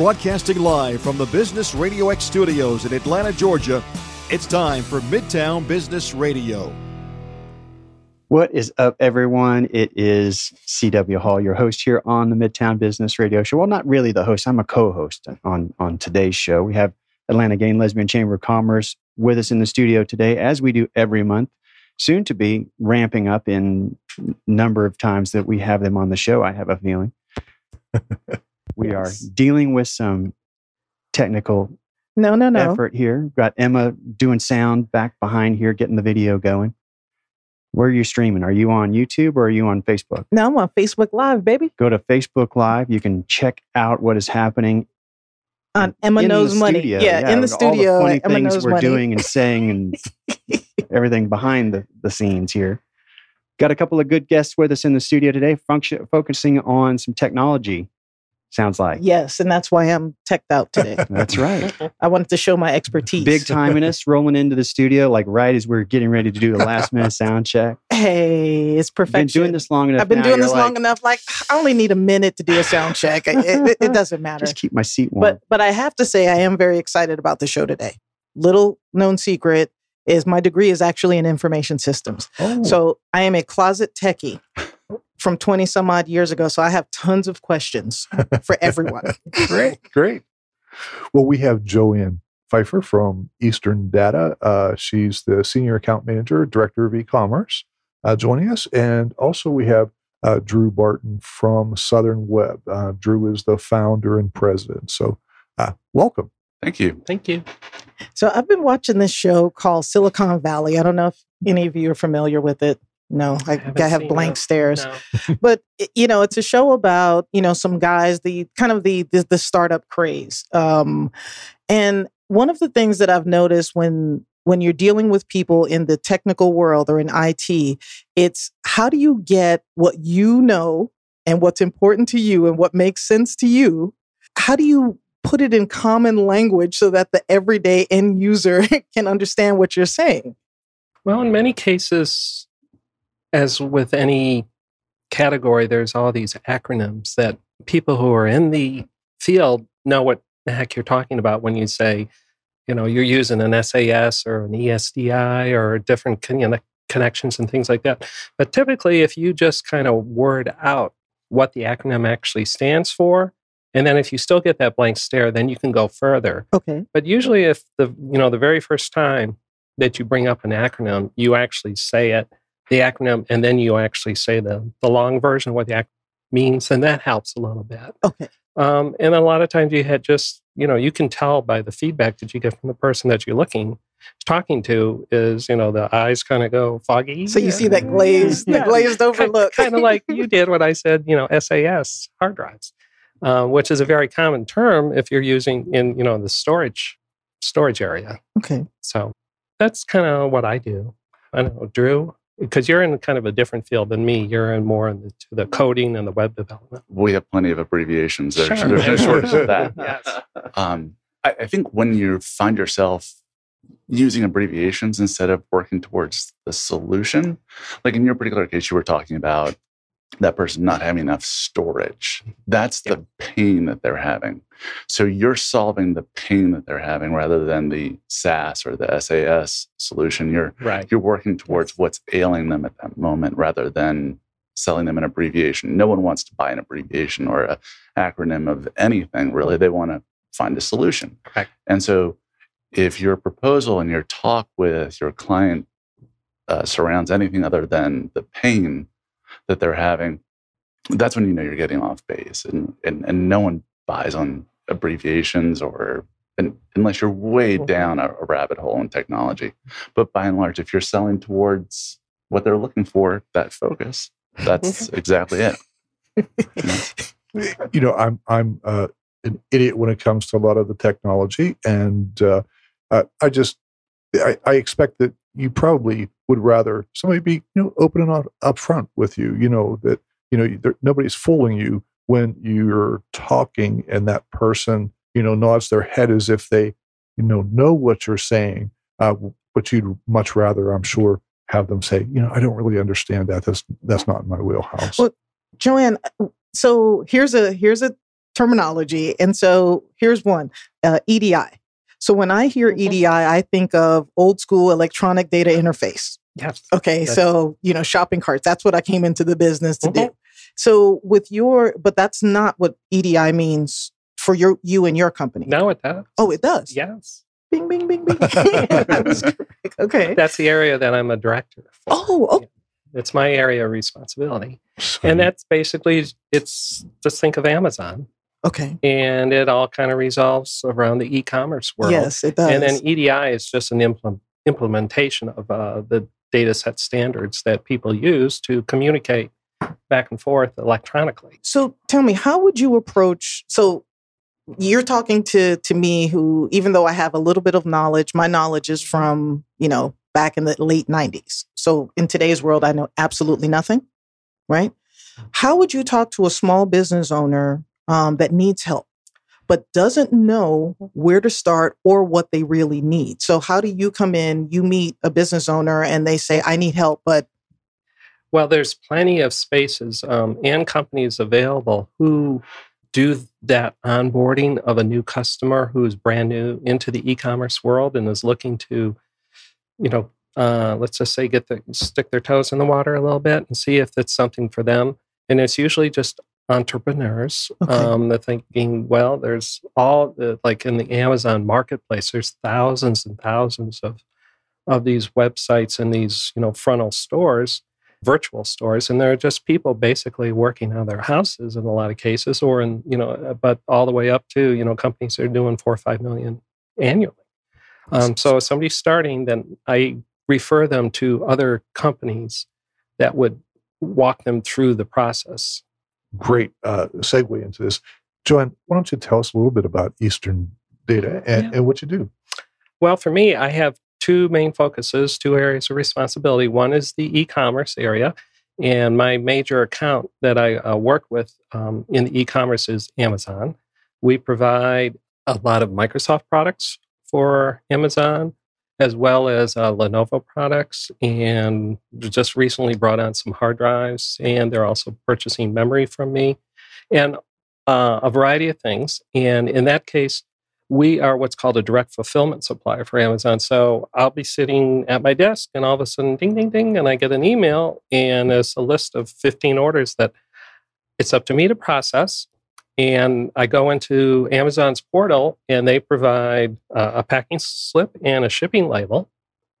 Broadcasting live from the Business Radio X studios in Atlanta, Georgia, it's time for Midtown Business Radio. What is up, everyone? It is CW Hall, your host here on the Midtown Business Radio Show. Well, not really the host, I'm a co host on, on today's show. We have Atlanta Gay and Lesbian Chamber of Commerce with us in the studio today, as we do every month. Soon to be ramping up in number of times that we have them on the show, I have a feeling. we yes. are dealing with some technical no, no, no. effort here. Got Emma doing sound back behind here, getting the video going. Where are you streaming? Are you on YouTube or are you on Facebook? No, I'm on Facebook Live, baby. Go to Facebook Live. You can check out what is happening on Emma Knows Money. Yeah, yeah, in the studio. All the funny Emma things we're money. doing and saying and everything behind the, the scenes here. Got a couple of good guests with us in the studio today, function, focusing on some technology sounds like. Yes, and that's why I'm teched out today. that's right. I wanted to show my expertise. Big timing us rolling into the studio like right as we're getting ready to do a last minute sound check. Hey, it's perfection. Been doing this long enough. I've been now, doing this like, long enough. Like I only need a minute to do a sound check. It, it, it doesn't matter. Just keep my seat warm. But but I have to say I am very excited about the show today. Little known secret is my degree is actually in information systems. Oh. So I am a closet techie from 20 some odd years ago. So I have tons of questions for everyone. great, great. Well, we have Joanne Pfeiffer from Eastern Data. Uh, she's the Senior Account Manager, Director of E-Commerce, uh, joining us. And also we have uh, Drew Barton from Southern Web. Uh, Drew is the founder and president. So uh, welcome. Thank you. Thank you. So I've been watching this show called Silicon Valley. I don't know if any of you are familiar with it. No, I, I, I have blank stares. No. but you know, it's a show about you know some guys, the kind of the the, the startup craze. Um, and one of the things that I've noticed when when you're dealing with people in the technical world or in IT, it's how do you get what you know and what's important to you and what makes sense to you? How do you put it in common language so that the everyday end user can understand what you're saying? Well, in many cases, as with any category, there's all these acronyms that people who are in the field know what the heck you're talking about when you say, you know, you're using an SAS or an ESDI or different connections and things like that. But typically, if you just kind of word out what the acronym actually stands for, and then if you still get that blank stare, then you can go further. Okay. But usually, if the you know the very first time that you bring up an acronym, you actually say it the acronym and then you actually say the, the long version of what the acronym means, and that helps a little bit. Okay. Um, and a lot of times you had just, you know, you can tell by the feedback that you get from the person that you're looking, talking to is, you know, the eyes kind of go foggy. So you see that glazed, yeah. the glazed over look. kind of like you did when I said, you know, SAS hard drives, uh, which is a very common term if you're using in, you know, the storage storage area. Okay. So that's kind of what I do. I don't know, Drew because you're in kind of a different field than me. You're in more in the, the coding and the web development. We have plenty of abbreviations. There's, sure. there's no shortage of that. yes. Um, I, I, think when you find yourself using abbreviations instead of working towards the solution, like in your particular case, you were talking about that person not having enough storage. That's the pain that they're having. So you're solving the pain that they're having rather than the SAS or the SAS solution. You're right. you're working towards what's ailing them at that moment rather than selling them an abbreviation. No one wants to buy an abbreviation or an acronym of anything really. They want to find a solution. Correct. And so if your proposal and your talk with your client uh, surrounds anything other than the pain that they're having, that's when you know you're getting off base. And, and, and no one buys on abbreviations or unless you're way down a, a rabbit hole in technology. But by and large, if you're selling towards what they're looking for, that focus, that's exactly it. you know, I'm I'm uh, an idiot when it comes to a lot of the technology, and uh, I just I, I, expect that you probably would rather somebody be you know open and up front with you. You know that you know there, nobody's fooling you when you're talking, and that person you know nods their head as if they you know know what you're saying. Uh, but you'd much rather, I'm sure, have them say, you know, I don't really understand that. That's that's not in my wheelhouse. Well, Joanne, so here's a here's a terminology. And so here's one uh, EDI. So when I hear mm-hmm. EDI, I think of old school electronic data interface. Yes. Okay. So, you know, shopping carts, that's what I came into the business to mm-hmm. do. So with your, but that's not what EDI means for your you and your company. No, it does. Oh, it does. Yes. Bing, bing, bing, bing. okay. That's the area that I'm a director for. Oh, oh. It's my area of responsibility. And that's basically, it's just think of Amazon. Okay. And it all kind of resolves around the e commerce world. Yes, it does. And then EDI is just an implement, implementation of uh, the data set standards that people use to communicate back and forth electronically. So tell me, how would you approach? So you're talking to to me who even though i have a little bit of knowledge my knowledge is from you know back in the late 90s so in today's world i know absolutely nothing right how would you talk to a small business owner um, that needs help but doesn't know where to start or what they really need so how do you come in you meet a business owner and they say i need help but well there's plenty of spaces um, and companies available who do that onboarding of a new customer who is brand new into the e-commerce world and is looking to, you know, uh, let's just say get the stick their toes in the water a little bit and see if it's something for them. And it's usually just entrepreneurs okay. um, that thinking, well, there's all the, like in the Amazon marketplace, there's thousands and thousands of of these websites and these you know frontal stores virtual stores and there are just people basically working out of their houses in a lot of cases or in you know uh, but all the way up to you know companies that are doing four or five million annually. Um, so if somebody's starting then i refer them to other companies that would walk them through the process great uh, segue into this joanne why don't you tell us a little bit about eastern data and, yeah. and what you do well for me i have two main focuses, two areas of responsibility. One is the e commerce area. And my major account that I uh, work with um, in the e commerce is Amazon. We provide a lot of Microsoft products for Amazon, as well as uh, Lenovo products. And just recently brought on some hard drives, and they're also purchasing memory from me and uh, a variety of things. And in that case, we are what's called a direct fulfillment supplier for Amazon. So I'll be sitting at my desk and all of a sudden, ding, ding, ding, and I get an email and it's a list of 15 orders that it's up to me to process. And I go into Amazon's portal and they provide uh, a packing slip and a shipping label.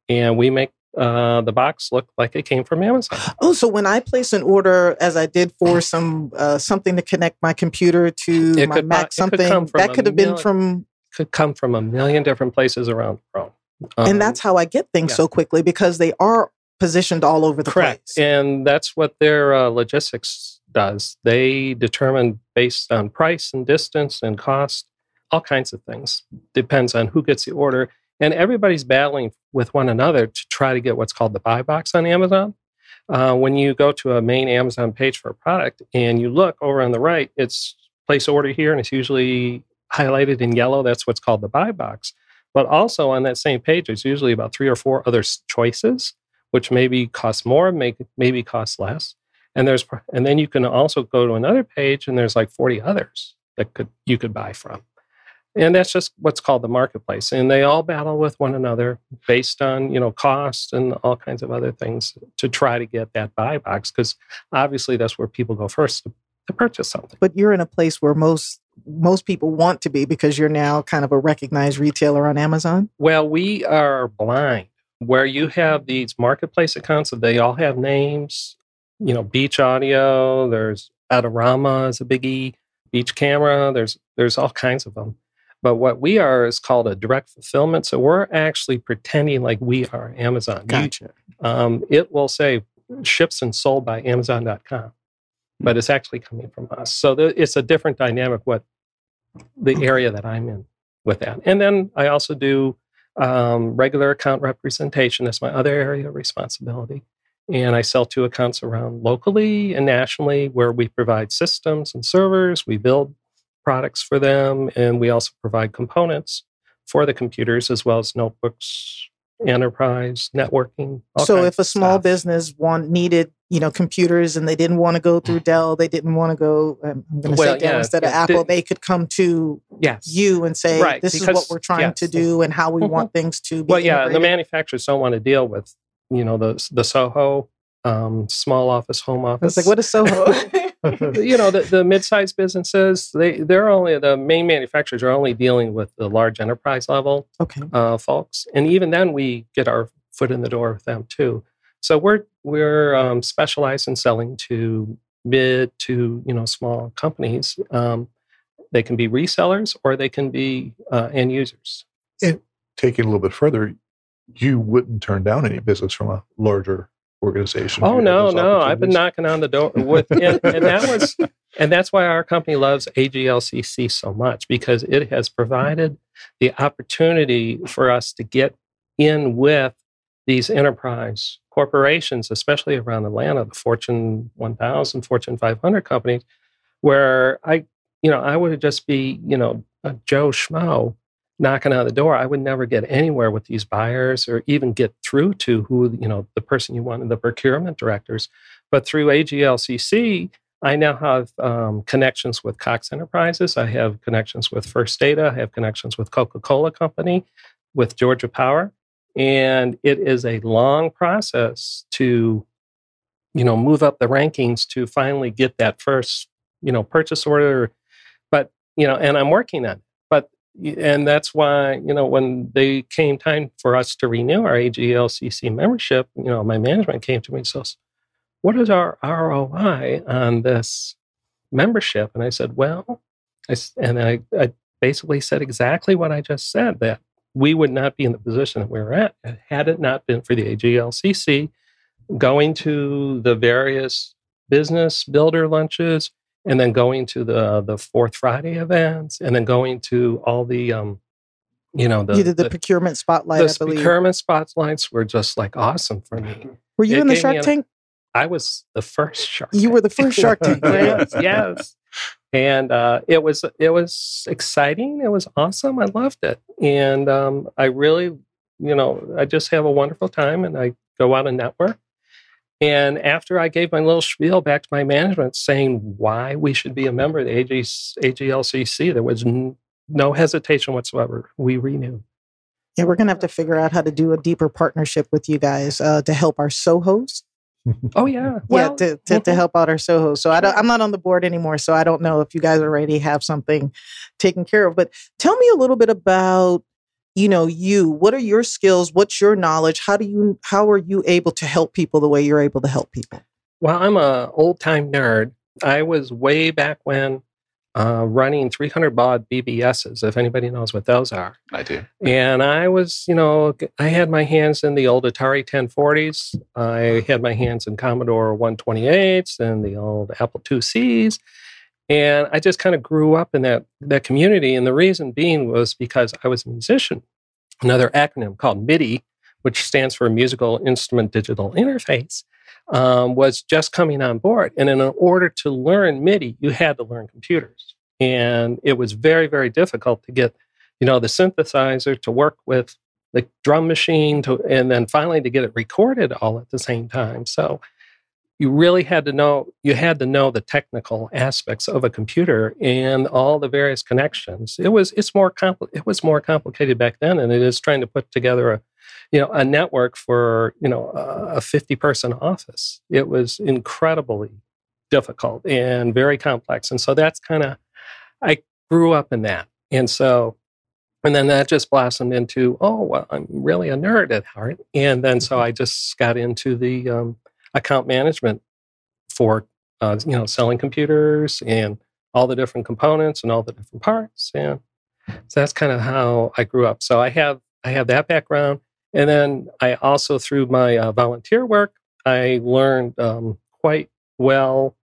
And we make uh, the box look like it came from Amazon. Oh, so when I place an order, as I did for some uh, something to connect my computer to it my could, Mac, something could that could have been from could come from a million different places around the world. Um, and that's how I get things yeah. so quickly because they are positioned all over the Correct. place. And that's what their uh, logistics does. They determine based on price and distance and cost, all kinds of things. Depends on who gets the order. And everybody's battling with one another to try to get what's called the buy box on Amazon. Uh, when you go to a main Amazon page for a product and you look over on the right, it's place order here, and it's usually highlighted in yellow. That's what's called the buy box. But also on that same page, there's usually about three or four other choices, which maybe cost more, may, maybe cost less. And there's and then you can also go to another page and there's like 40 others that could you could buy from. And that's just what's called the marketplace. And they all battle with one another based on, you know, cost and all kinds of other things to try to get that buy box. Because obviously that's where people go first to, to purchase something. But you're in a place where most most people want to be because you're now kind of a recognized retailer on Amazon? Well, we are blind. Where you have these marketplace accounts, they all have names. You know, Beach Audio. There's Adorama is a biggie. Beach Camera. There's there's all kinds of them. But what we are is called a direct fulfillment. So we're actually pretending like we are Amazon. Gotcha. um, it will say ships and sold by Amazon.com but it's actually coming from us. So it's a different dynamic what the area that I'm in with that. And then I also do um, regular account representation. That's my other area of responsibility. And I sell two accounts around locally and nationally where we provide systems and servers. We build products for them, and we also provide components for the computers as well as notebooks, enterprise networking. So if a small stuff. business want needed, you know, computers and they didn't want to go through Dell, they didn't want to go. Um, I'm going to well, say Dell yeah, instead of Apple. they could come to yes. you and say, right, "This because, is what we're trying yes. to do and how we mm-hmm. want things to be." Well, yeah, the manufacturers don't want to deal with, you know, the the Soho um, small office, home office. It's like, what is Soho? you know, the, the mid-sized businesses, they they're only the main manufacturers are only dealing with the large enterprise level okay. uh, folks, and even then we get our foot in the door with them too. So we're we're um, specialized in selling to mid to you know small companies. Um, they can be resellers or they can be uh, end users. And take it a little bit further, you wouldn't turn down any business from a larger organization? Oh no, no, I've been knocking on the door with, and, and that was, and that's why our company loves AGLCC so much because it has provided the opportunity for us to get in with these enterprise corporations, especially around Atlanta, the Fortune 1000, Fortune 500 companies, where I, you know, I would just be, you know, a Joe Schmo knocking on the door, I would never get anywhere with these buyers or even get through to who, you know, the person you wanted, the procurement directors. But through AGLCC, I now have um, connections with Cox Enterprises. I have connections with First Data. I have connections with Coca Cola Company, with Georgia Power. And it is a long process to, you know, move up the rankings to finally get that first, you know, purchase order. But, you know, and I'm working on it and that's why you know when they came time for us to renew our AGLCC membership, you know my management came to me and says, "What is our ROI on this membership?" And I said, "Well," I, and I, I basically said exactly what I just said that we would not be in the position that we were at had it not been for the AGLCC going to the various business builder lunches and then going to the the fourth Friday events, and then going to all the um, you know, the, you did the, the procurement spotlight. The procurement spotlights were just like awesome for me. Were you it in the Shark Tank? I was the first Shark. You tank. were the first Shark Tank, yes, yes. And uh, it was it was exciting. It was awesome. I loved it, and um, I really, you know, I just have a wonderful time, and I go out and network. And after I gave my little spiel back to my management saying why we should be a member of the AG, AGLCC, there was n- no hesitation whatsoever. We renewed. Yeah, we're going to have to figure out how to do a deeper partnership with you guys uh, to help our Sohos. oh yeah, well, yeah, to, to, to, mm-hmm. help out our Sohos. So I am not on the board anymore, so I don't know if you guys already have something taken care of. But tell me a little bit about you know you what are your skills? What's your knowledge? How do you how are you able to help people the way you're able to help people? Well i'm a old time nerd. I was way back when uh, running 300 baud bbss if anybody knows what those are. I do. And i was you know i had my hands in the old atari 1040s i had my hands in commodore 128s and the old apple IIcs and I just kind of grew up in that, that community. And the reason being was because I was a musician. Another acronym called MIDI, which stands for Musical Instrument Digital Interface, um, was just coming on board. And in order to learn MIDI, you had to learn computers. And it was very, very difficult to get, you know, the synthesizer to work with the drum machine to, and then finally to get it recorded all at the same time. So you really had to know you had to know the technical aspects of a computer and all the various connections. It was it's more compli- it was more complicated back then than it is trying to put together a you know a network for you know a 50 person office. It was incredibly difficult and very complex. And so that's kind of i grew up in that. And so and then that just blossomed into oh well i'm really a nerd at heart. And then so i just got into the um, account management for uh, you know selling computers and all the different components and all the different parts and so that's kind of how i grew up. So i have i have that background and then i also through my uh, volunteer work i learned um, quite well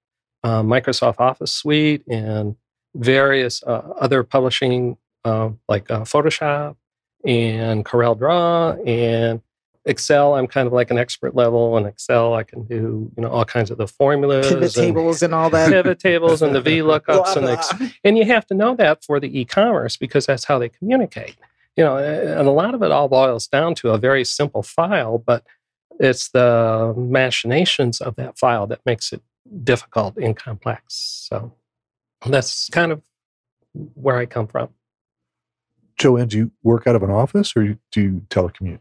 uh, microsoft office suite and various uh, other publishing uh, like uh, photoshop and corel draw and Excel, I'm kind of like an expert level. In Excel, I can do you know all kinds of the formulas, pivot and tables, and all that. Pivot tables and the V lookups, and the, and you have to know that for the e-commerce because that's how they communicate. you know, and a lot of it all boils down to a very simple file, but it's the machinations of that file that makes it difficult and complex. So that's kind of where I come from. Joanne, do you work out of an office or do you telecommute?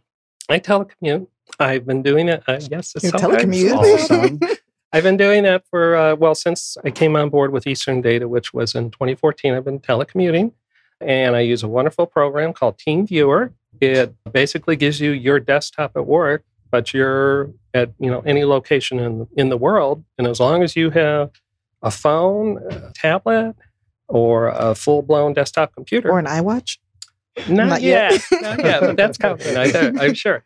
I telecommute. I've been doing it. Uh, yes, it's telecommute. Awesome. I've been doing that for uh, well since I came on board with Eastern Data, which was in 2014. I've been telecommuting, and I use a wonderful program called TeamViewer. It basically gives you your desktop at work, but you're at you know any location in in the world, and as long as you have a phone, a tablet, or a full blown desktop computer, or an iWatch, not, Not yet. yet. Not yet, but that's coming. I, I'm sure.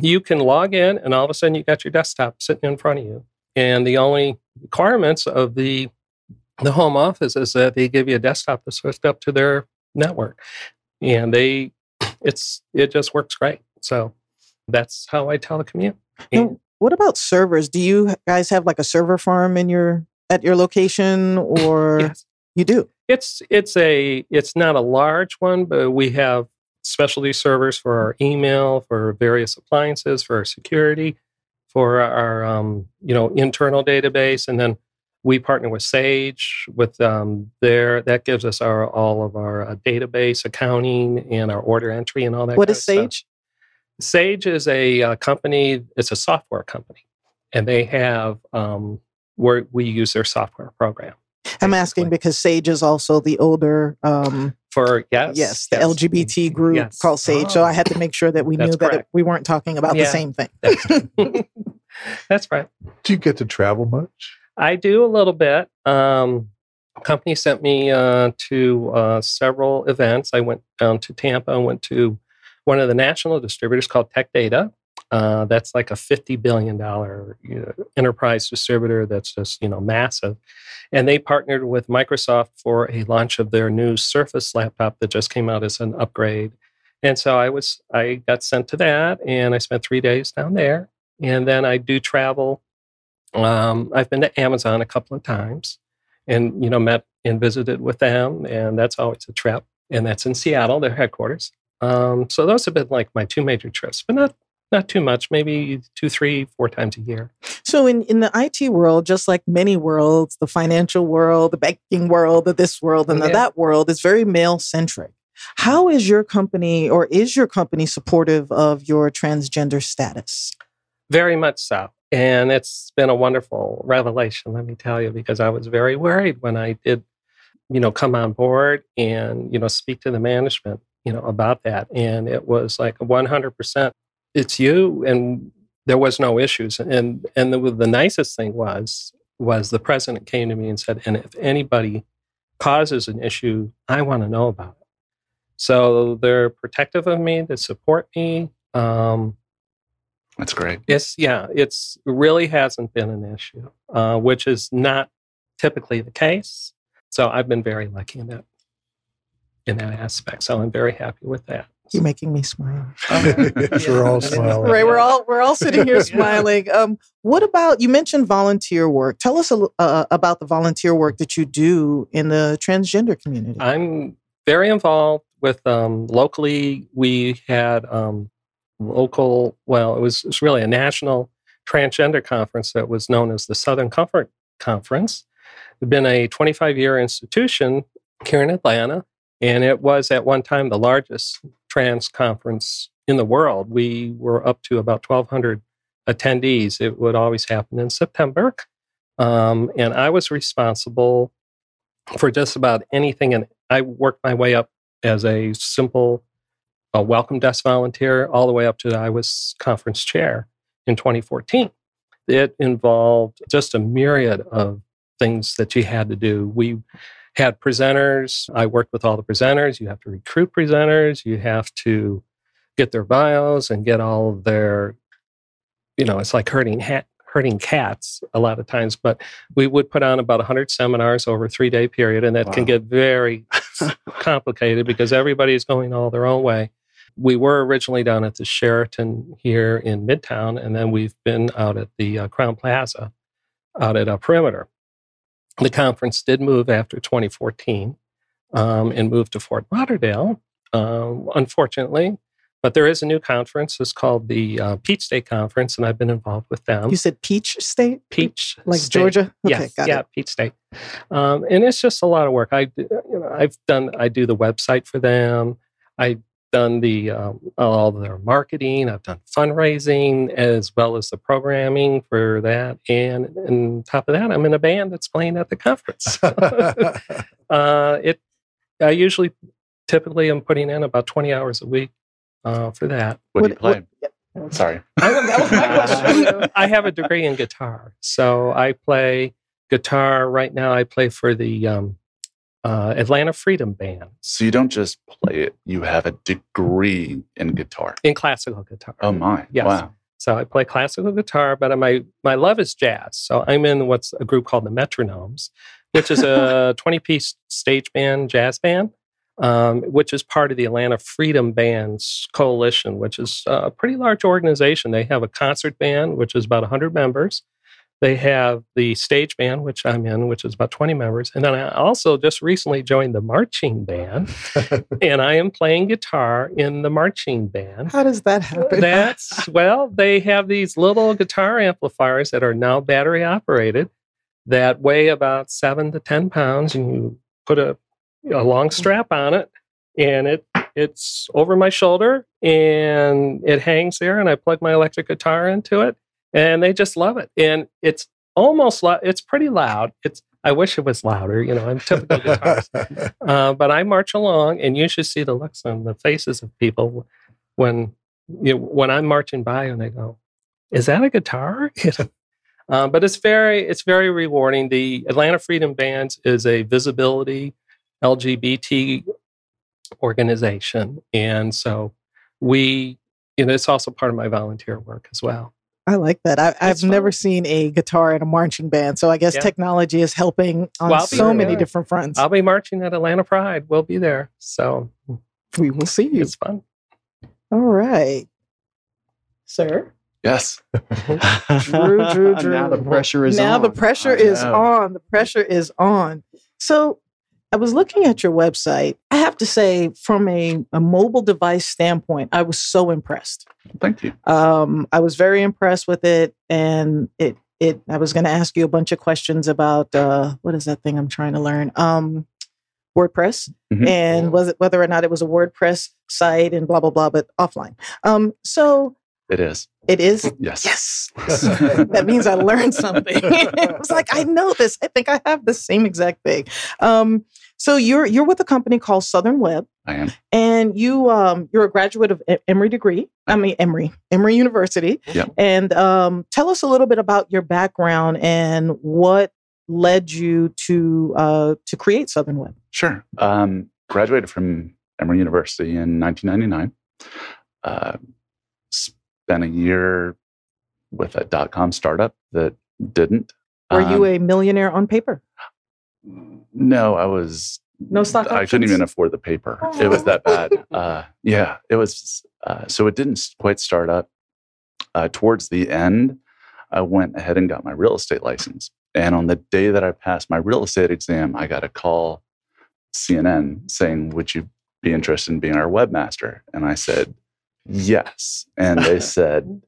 You can log in, and all of a sudden, you got your desktop sitting in front of you. And the only requirements of the the home office is that they give you a desktop that's hooked up to their network, and they it's it just works great. So that's how I telecommute. And what about servers? Do you guys have like a server farm in your at your location, or yes. you do? It's it's a it's not a large one, but we have specialty servers for our email, for various appliances, for our security, for our um, you know internal database, and then we partner with Sage with um, their that gives us our all of our uh, database accounting and our order entry and all that. What is Sage? Stuff. Sage is a uh, company. It's a software company, and they have um, where we use their software program. I'm asking because Sage is also the older um, for yes, yes, the yes. LGBT group yes. called Sage. Oh. So I had to make sure that we knew that it, we weren't talking about yeah. the same thing. That's, That's right. Do you get to travel much? I do a little bit. Um, company sent me uh, to uh, several events. I went down to Tampa and went to one of the national distributors called Tech Data. Uh, that's like a $50 billion you know, enterprise distributor that's just, you know, massive. And they partnered with Microsoft for a launch of their new Surface laptop that just came out as an upgrade. And so I was, I got sent to that and I spent three days down there. And then I do travel. Um, I've been to Amazon a couple of times and, you know, met and visited with them. And that's always a trip. And that's in Seattle, their headquarters. Um, so those have been like my two major trips, but not not too much, maybe two, three, four times a year. So, in, in the IT world, just like many worlds, the financial world, the banking world, the this world, and yeah. the that world is very male centric. How is your company or is your company supportive of your transgender status? Very much so. And it's been a wonderful revelation, let me tell you, because I was very worried when I did, you know, come on board and, you know, speak to the management, you know, about that. And it was like 100% it's you and there was no issues. And and the, the nicest thing was was the president came to me and said and if anybody causes an issue i want to know about it. So they're protective of me they support me um, that's great. it's yeah it's really hasn't been an issue uh, which is not typically the case. So i've been very lucky in that in that aspect. So i'm very happy with that you're making me smile. we're all smiling. Right, we're all we're all sitting here smiling. Um, what about you mentioned volunteer work? Tell us a, uh, about the volunteer work that you do in the transgender community. I'm very involved with um, locally. We had um, local. Well, it was, it was really a national transgender conference that was known as the Southern Comfort Conference. It's been a 25 year institution here in Atlanta. And it was at one time the largest trans conference in the world. We were up to about 1,200 attendees. It would always happen in September. Um, and I was responsible for just about anything. And I worked my way up as a simple a welcome desk volunteer all the way up to I was conference chair in 2014. It involved just a myriad of things that you had to do. We had presenters. I worked with all the presenters. You have to recruit presenters. You have to get their bios and get all of their, you know, it's like herding hat, herding cats a lot of times. But we would put on about 100 seminars over a three day period, and that wow. can get very complicated because everybody's going all their own way. We were originally down at the Sheraton here in Midtown, and then we've been out at the uh, Crowne Plaza out at a Perimeter the conference did move after 2014 um, and moved to Fort Lauderdale. uh, unfortunately. But there is a new conference. It's called the uh, Peach State Conference, and I've been involved with them. You said Peach State? Peach, like State. Georgia? Okay, yes, yeah, it. Peach State. Um, and it's just a lot of work. I, you know, I've done. I do the website for them. I've done the um, all their marketing. I've done fundraising as well as the programming for that. And on top of that, I'm in a band that's playing at the conference. uh, it. I usually, typically, I'm putting in about 20 hours a week uh, for that. What, what do you play? What, Sorry. I have a degree in guitar. So I play guitar right now. I play for the um, uh, Atlanta Freedom Band. So you don't just play it, you have a degree in guitar. In classical guitar. Oh, my. Yes. Wow. So I play classical guitar, but my, my love is jazz. So I'm in what's a group called the Metronomes, which is a 20 piece stage band, jazz band um, which is part of the Atlanta Freedom Bands Coalition, which is a pretty large organization. They have a concert band, which is about 100 members. They have the stage band, which I'm in, which is about 20 members. And then I also just recently joined the marching band, and I am playing guitar in the marching band. How does that happen? That's, well, they have these little guitar amplifiers that are now battery operated that weigh about seven to 10 pounds, and you put a a long mm. strap on it and it it's over my shoulder and it hangs there and I plug my electric guitar into it and they just love it and it's almost loud it's pretty loud it's I wish it was louder you know I'm typical guitarist uh, but I march along and you should see the looks on the faces of people when you know, when I'm marching by and they go is that a guitar uh, but it's very it's very rewarding the Atlanta Freedom Bands is a visibility LGBT organization. And so we, you know, it's also part of my volunteer work as well. I like that. I, have never seen a guitar in a marching band, so I guess yeah. technology is helping on well, so many different fronts. I'll be marching at Atlanta Pride. We'll be there, so we will see you. It's fun. All right, sir. Yes. Drew, Drew, Drew. Now the pressure is now on. the pressure is on. The pressure is on. So I was looking at your website. I have to say, from a, a mobile device standpoint, I was so impressed. Thank you. Um, I was very impressed with it, and it it. I was going to ask you a bunch of questions about uh, what is that thing I'm trying to learn. Um, WordPress mm-hmm. and was it whether or not it was a WordPress site and blah blah blah, but offline. Um, so it is. It is? Yes. Yes. that means I learned something. I was like, I know this. I think I have the same exact thing. Um, so you're you're with a company called Southern Web. I am. And you um, you're a graduate of Emory degree. I mean Emory, Emory University. Yeah. And um, tell us a little bit about your background and what led you to uh, to create Southern Web. Sure. Um, graduated from Emory University in 1999. Uh, spent a year with a dot com startup that didn't. Were you um, a millionaire on paper? No, I was. No stock options? I couldn't even afford the paper. It was that bad. Uh, yeah, it was. Uh, so it didn't quite start up. Uh, towards the end, I went ahead and got my real estate license. And on the day that I passed my real estate exam, I got a call CNN saying, "Would you be interested in being our webmaster?" And I said, "Yes." And they said,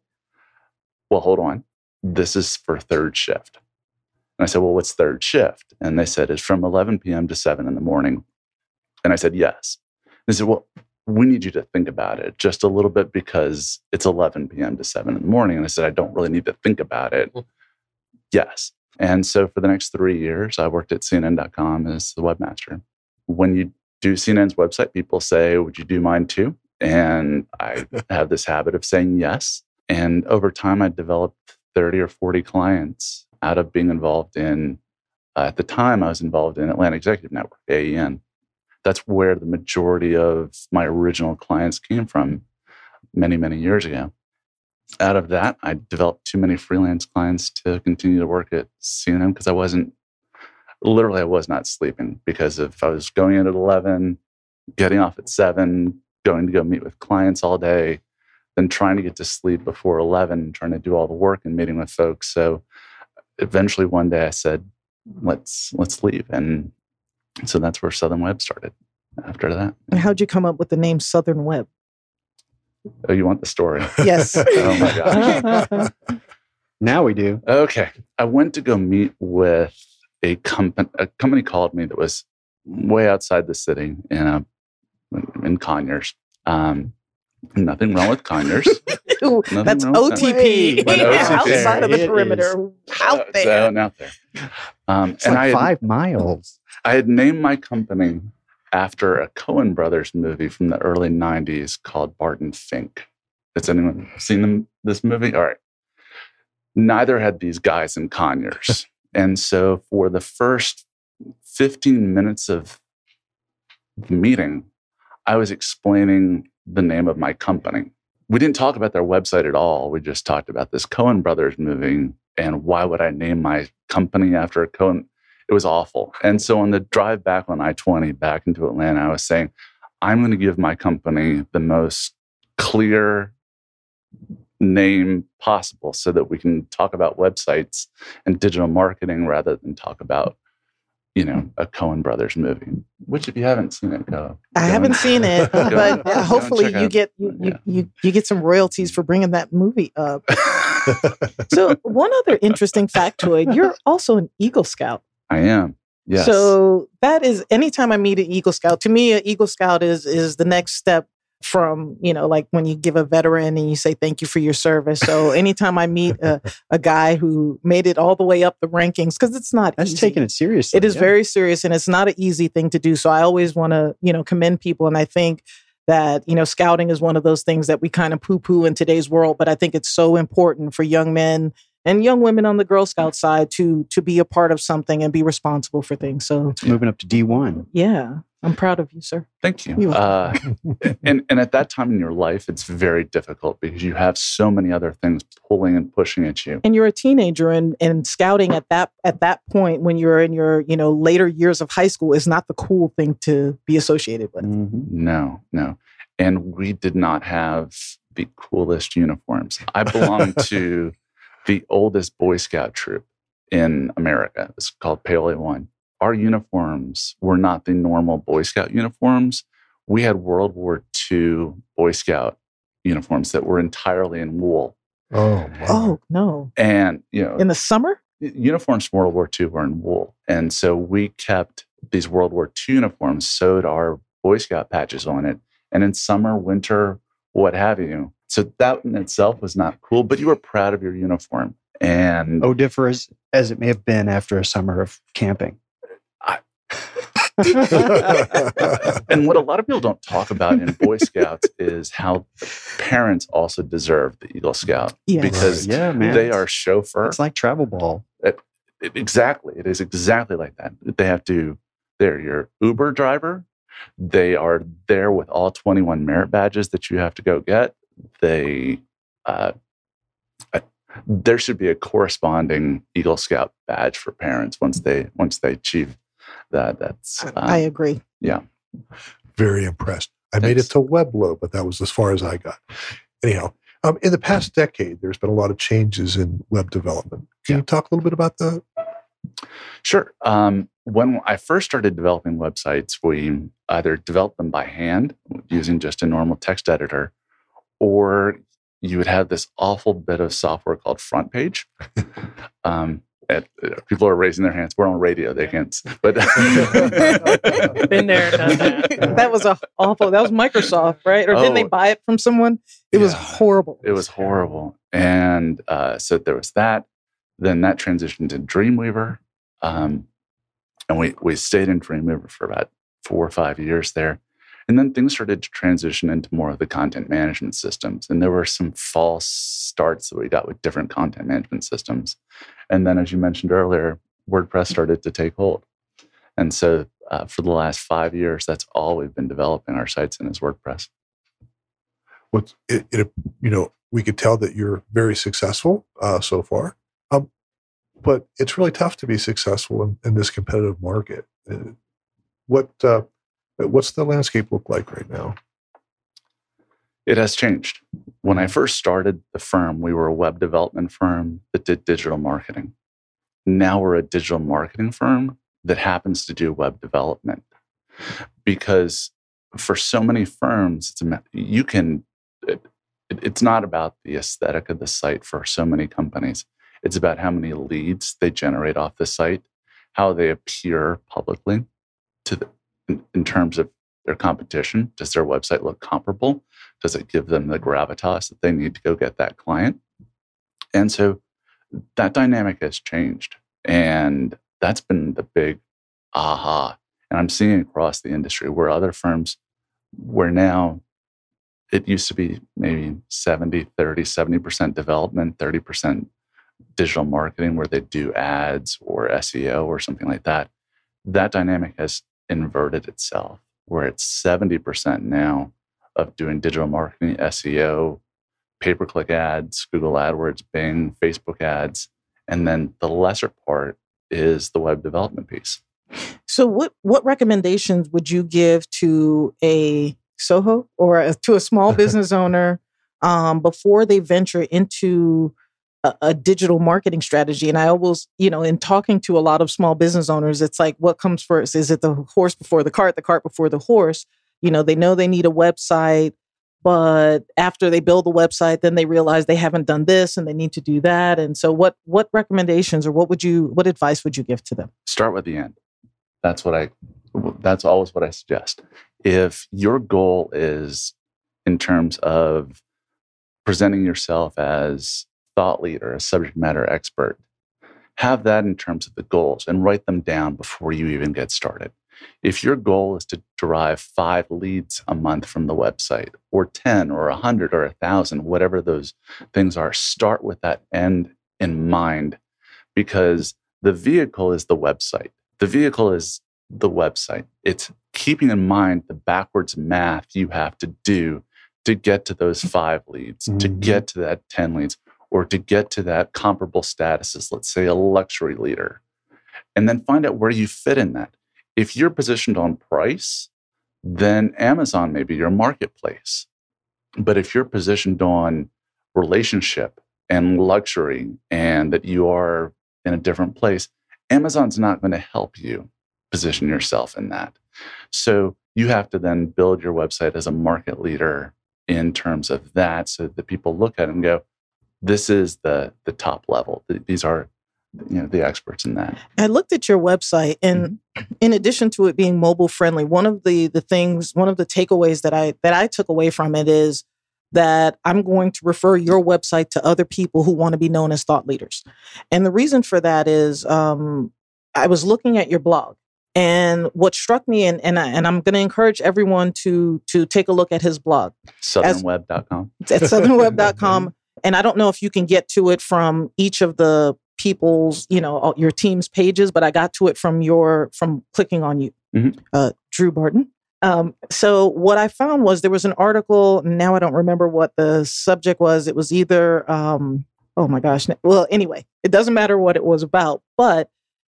"Well, hold on. This is for third shift." And I said, Well, what's third shift? And they said, It's from 11 p.m. to 7 in the morning. And I said, Yes. they said, Well, we need you to think about it just a little bit because it's 11 p.m. to 7 in the morning. And I said, I don't really need to think about it. Mm-hmm. Yes. And so for the next three years, I worked at CNN.com as the webmaster. When you do CNN's website, people say, Would you do mine too? And I have this habit of saying yes. And over time, I developed 30 or 40 clients out of being involved in, uh, at the time, I was involved in Atlanta Executive Network, AEN. That's where the majority of my original clients came from many, many years ago. Out of that, I developed too many freelance clients to continue to work at CNN because I wasn't, literally, I was not sleeping because if I was going in at 11, getting off at 7, going to go meet with clients all day, then trying to get to sleep before 11, trying to do all the work and meeting with folks. So eventually one day I said, let's let's leave. And so that's where Southern Web started. after that. And how'd you come up with the name Southern Web? Oh, you want the story? Yes. oh my gosh. now we do. Okay. I went to go meet with a company. A company called me that was way outside the city in a, in Conyers. Um, nothing wrong with Conyers. That's wrong with OTP. But OTP. outside of the It perimeter, out Uh, there. so, out there. Um, It's and like I had, five miles. I had named my company after a Coen Brothers movie from the early '90s called Barton Fink. Has anyone seen them, this movie? All right. Neither had these guys in Conyers, and so for the first 15 minutes of the meeting, I was explaining the name of my company. We didn't talk about their website at all. We just talked about this Coen Brothers moving and why would I name my company after a Coen? It was awful. And so on the drive back on I 20 back into Atlanta, I was saying, I'm going to give my company the most clear name possible so that we can talk about websites and digital marketing rather than talk about you know a Coen Brothers movie. Which, if you haven't seen it, go. I go haven't and- seen it, but and hopefully you out- get you, yeah. you, you you get some royalties for bringing that movie up. So one other interesting factoid: you're also an Eagle Scout. I am. Yes. So that is anytime I meet an Eagle Scout, to me, an Eagle Scout is is the next step from you know like when you give a veteran and you say thank you for your service. So anytime I meet a, a guy who made it all the way up the rankings, because it's not That's easy. taking it seriously. It is yeah. very serious and it's not an easy thing to do. So I always want to, you know, commend people. And I think that, you know, scouting is one of those things that we kind of poo poo in today's world. But I think it's so important for young men and young women on the Girl Scout side to to be a part of something and be responsible for things. So It's moving up to D1. yeah, I'm proud of you, sir. Thank you. You're Uh, and and at that time in your life, it's very difficult because you have so many other things pulling and pushing at you. And you're a teenager and, and scouting at that at that point when you're in your, you know, later years of high school is not the cool thing to be associated with. Mhm. No, no. And we did not have the coolest uniforms. I belonged to the oldest Boy Scout troop in America. It's called Paoli One. Our uniforms were not the normal Boy Scout uniforms. We had World War II Boy Scout uniforms that were entirely in wool. Oh, wow. Oh no. And, you know, In the summer? uniforms from World War II were in wool. And so we kept these World War II uniforms, sewed our Boy Scout patches on it. And in summer, winter, what have you. So that in itself was not cool, but you were proud of your uniform. And Oh, differ as, as it may have been after a summer of camping. and what a lot of people don't talk about in Boy Scouts is how parents also deserve the Eagle Scout Yes. because yeah, man. they are chauffeur. It's like travel ball. It- exactly. It is exactly like that. They have to, they're your Uber driver. They are there with all 21 merit badges that you have to go get. They, uh, there should be a corresponding Eagle Scout badge for parents once they once they achieve that. That's I agree. Yeah, Very impressed. I made it to Weblo, but that was as far as I got. Anyhow, um, in the past decade, there's been a lot of changes in web development. Can Yeah. you talk a little bit about that? Sure. Um, when I first started developing websites, we either developed them by hand using just a normal text editor, or you would have this awful bit of software called Front Page. um, and, uh, people are raising their hands. We're on radio; they can't. But Been there, done that. that was a awful. That was Microsoft, right? Or didn't they Oh. buy it from someone? It was horrible. It was horrible. And uh, so there was that. Then that transitioned to Dreamweaver. Um, and we, we stayed in Dreamweaver for about four or five years there. And then things started to transition into more of the content management systems. And there were some false starts that we got with different content management systems. And then, as you mentioned earlier, WordPress started to take hold. And so uh, for the last five years, that's all we've been developing our sites in is WordPress. What it, it, you know, we could tell that you're very successful uh, so far, um, but it's really tough to be successful in, in this competitive market. Uh, what what's the landscape look like right now? It has changed. When I first started the firm, we were a web development firm that did digital marketing. Now we're a digital marketing firm that happens to do web development. because for so many firms, you can. It, it's not about the aesthetic of the site for so many companies. It's about how many leads they generate off the site, how they appear publicly to the, in, in terms of their competition. Does their website look comparable? Does it give them the gravitas that they need to go get that client? And so that dynamic has changed. And that's been the big aha. And I'm seeing across the industry where other firms, where now it used to be maybe 70, 30, 70% development, 30% digital marketing where they do ads or SEO or something like that. That dynamic has inverted itself where it's 70% now of doing digital marketing, SEO, pay per click ads, Google AdWords, Bing, Facebook ads. And then the lesser part is the web development piece. So, what, what recommendations would you give to a Soho or a, to a small business owner um, before they venture into a, a, digital marketing strategy? And I always, you know, in talking to a lot of small business owners, it's like, what comes first? Is it the horse before the cart, the cart before the horse? You know, they know they need a website, but after they build the website, then they realize they haven't done this and they need to do that. And so, what what recommendations or what would you what advice would you give to them? Start with the end. That's what I. That's always what I suggest. If your goal is in terms of presenting yourself as thought leader, a subject matter expert, have that in terms of the goals and write them down before you even get started. If your goal is to derive five leads a month from the website, or 10, or 100, or 1,000, whatever those things are, start with that end in mind because the vehicle is the website. The vehicle is the website. It's keeping in mind the backwards math you have to do to get to those five leads, mm-hmm. to get to that 10 leads, or to get to that comparable statuses, let's say a luxury leader. And then find out where you fit in that. If you're positioned on price, then Amazon may be your marketplace. But if you're positioned on relationship and luxury and that you are in a different place, Amazon's not going to help you position yourself in that. So you have to then build your website as a market leader in terms of that so that people look at it and go, this is the the top level. These are you know the experts in that. I looked at your website, and mm-hmm. in addition to it being mobile friendly, one of the the things, one of the takeaways that I that I took away from it is that I'm going to refer your website to other people who want to be known as thought leaders. And the reason for that is um, I was looking at your blog. And what struck me, and and, I, and I'm going to encourage everyone to to take a look at his blog. Southernweb.com. At southernweb.com. and I don't know if you can get to it from each of the people's, you know, your team's pages, but I got to it from your from clicking on you, mm-hmm. uh, Drew Barton. Um, so what I found was there was an article. Now I don't remember what the subject was. It was either, um, oh my gosh. Well, anyway, it doesn't matter what it was about, but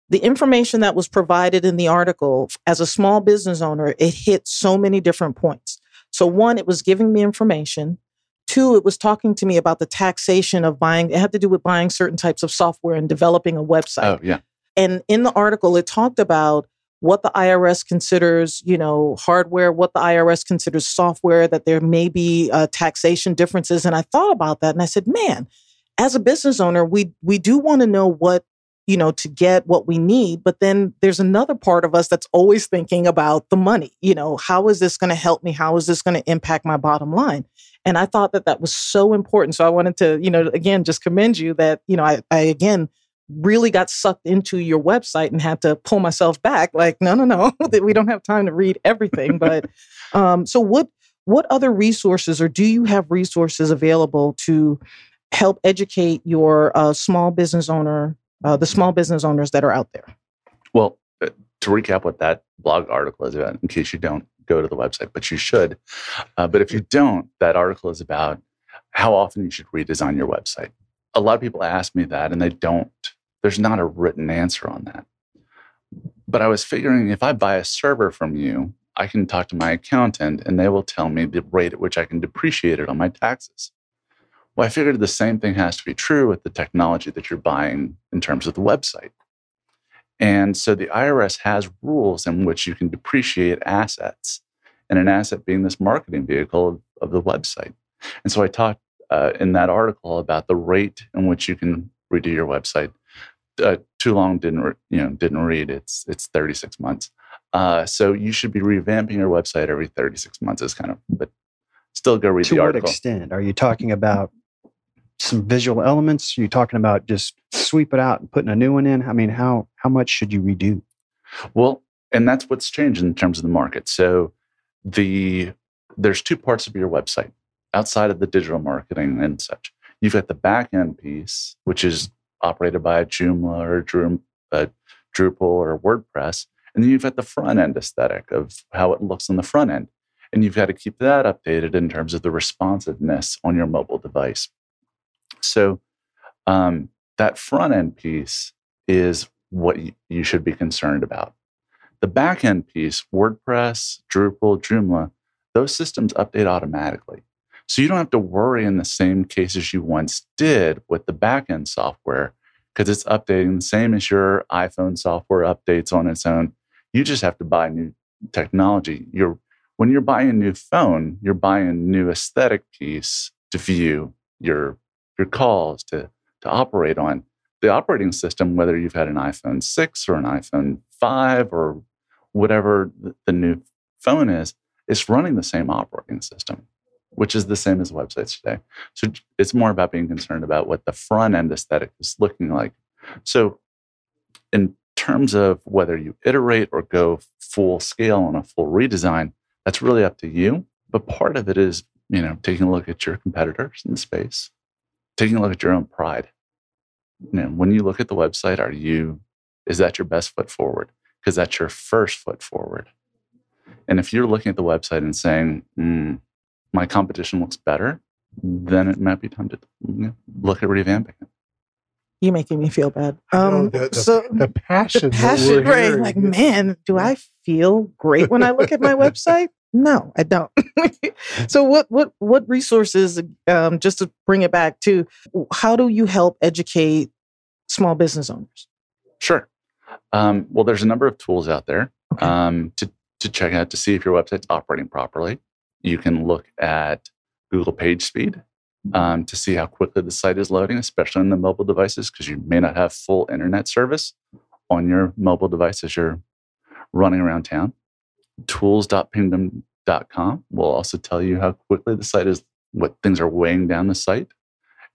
the information that was provided in the article as a small business owner, it hit so many different points. So one, it was giving me information. Two, it was talking to me about the taxation of buying. It had to do with buying certain types of software and developing a website. Oh, yeah. And in the article, it talked about what the IRS considers, you know, hardware, what the IRS considers software, that there may be uh, taxation differences. And I thought about that and I said, man, as a business owner, we we do want to know what you know to get what we need but then there's another part of us that's always thinking about the money you know how is this going to help me how is this going to impact my bottom line and I thought that that was so important. So I wanted to, you know, again, just commend you that, you know, I, I again, really got sucked into your website and had to pull myself back. Like no no no that we don't have time to read everything. But um, so what what other resources or do you have resources available to help educate your uh, small business owner uh, the small business owners that are out there? Well uh, to recap what that blog article is about in case you don't go to the website, but you should. Uh, but if you don't, that article is about how often you should redesign your website. A lot of people ask me that and they don't. There's not a written answer on that. But I was figuring if I buy a server from you, I can talk to my accountant and they will tell me the rate at which I can depreciate it on my taxes. Well, I figured the same thing has to be true with the technology that you're buying in terms of the website. And so the IRS has rules in which you can depreciate assets, and an asset being this marketing vehicle of, of the website. And so I talked uh, in that article about the rate in which you can redo your website. Uh, too long didn't re- you know didn't read. It's it's 36 months. Uh, so you should be revamping your website every 36 months. Is kind of but still go read to the what extent are you talking about some visual elements are you talking about just sweep it out and putting a new one in i mean how how much should you redo Well, and that's what's changed in terms of the market. So the there's two parts of your website outside of the digital marketing and such. You've got the back end piece, which is operated by Joomla or Drupal or WordPress, and then you've got the front end aesthetic of how it looks on the front end, and you've got to keep that updated in terms of the responsiveness on your mobile device. So um, that front end piece is what you should be concerned about. The back end piece, WordPress, Drupal, Joomla, those systems update automatically. So you don't have to worry in the same cases you once did with the back end software because it's updating the same as your iPhone software updates on its own. You just have to buy new technology. You're when you're buying a new phone, you're buying a new aesthetic piece to view your your calls to to operate on the operating system, whether you've had an iPhone 6 or an iPhone 5 or whatever the new phone is, it's running the same operating system, which is the same as websites today. So it's more about being concerned about what the front end aesthetic is looking like. So, in terms of whether you iterate or go full scale on a full redesign, that's really up to you. But part of it is, you know, taking a look at your competitors in the space, taking a look at your own pride you know, when you look at the website, are you is that your best foot forward? Because that's your first foot forward. And if you're looking at the website and saying, mm, "My competition looks better," then it might be time to you know, look at revamping it. You making me feel bad. I know, Um, the- the- so the passion, the that passion, we're right? hearing Like, man, do I feel great when I look at my website? No, I don't. so, what what what resources? Um, just to bring it back to, how do you help educate small business owners? Sure. Um, well, there's a number of tools out there Okay. um, to to check out to see if your website's operating properly. You can look at Google Page Speed um, to see how quickly the site is loading, especially on the mobile devices, because you may not have full internet service on your mobile device as you're running around town. Tools.pingdom.com will also tell you how quickly the site is, what things are weighing down the site.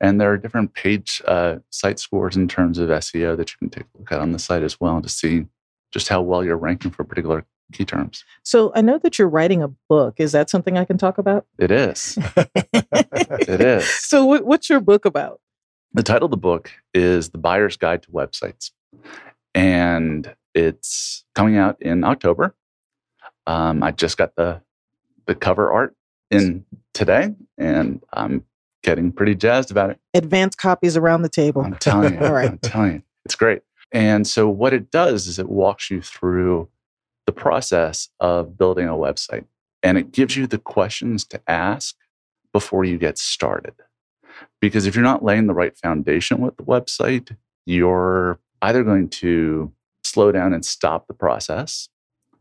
And there are different page uh, site scores in terms of SEO that you can take a look at on the site as well to see just how well you're ranking for particular key terms. So, I know that you're writing a book. Is that something I can talk about? It is. it is. So, what, what's your book about? The title of the book is The Buyer's Guide to Websites. And it's coming out in October. Um, I just got the the cover art in today, and I'm getting pretty jazzed about it. Advanced copies around the table. I'm telling you. All right. I'm telling you. It's great. And so what it does is it walks you through the process of building a website and it gives you the questions to ask before you get started. Because if you're not laying the right foundation with the website, you're either going to slow down and stop the process,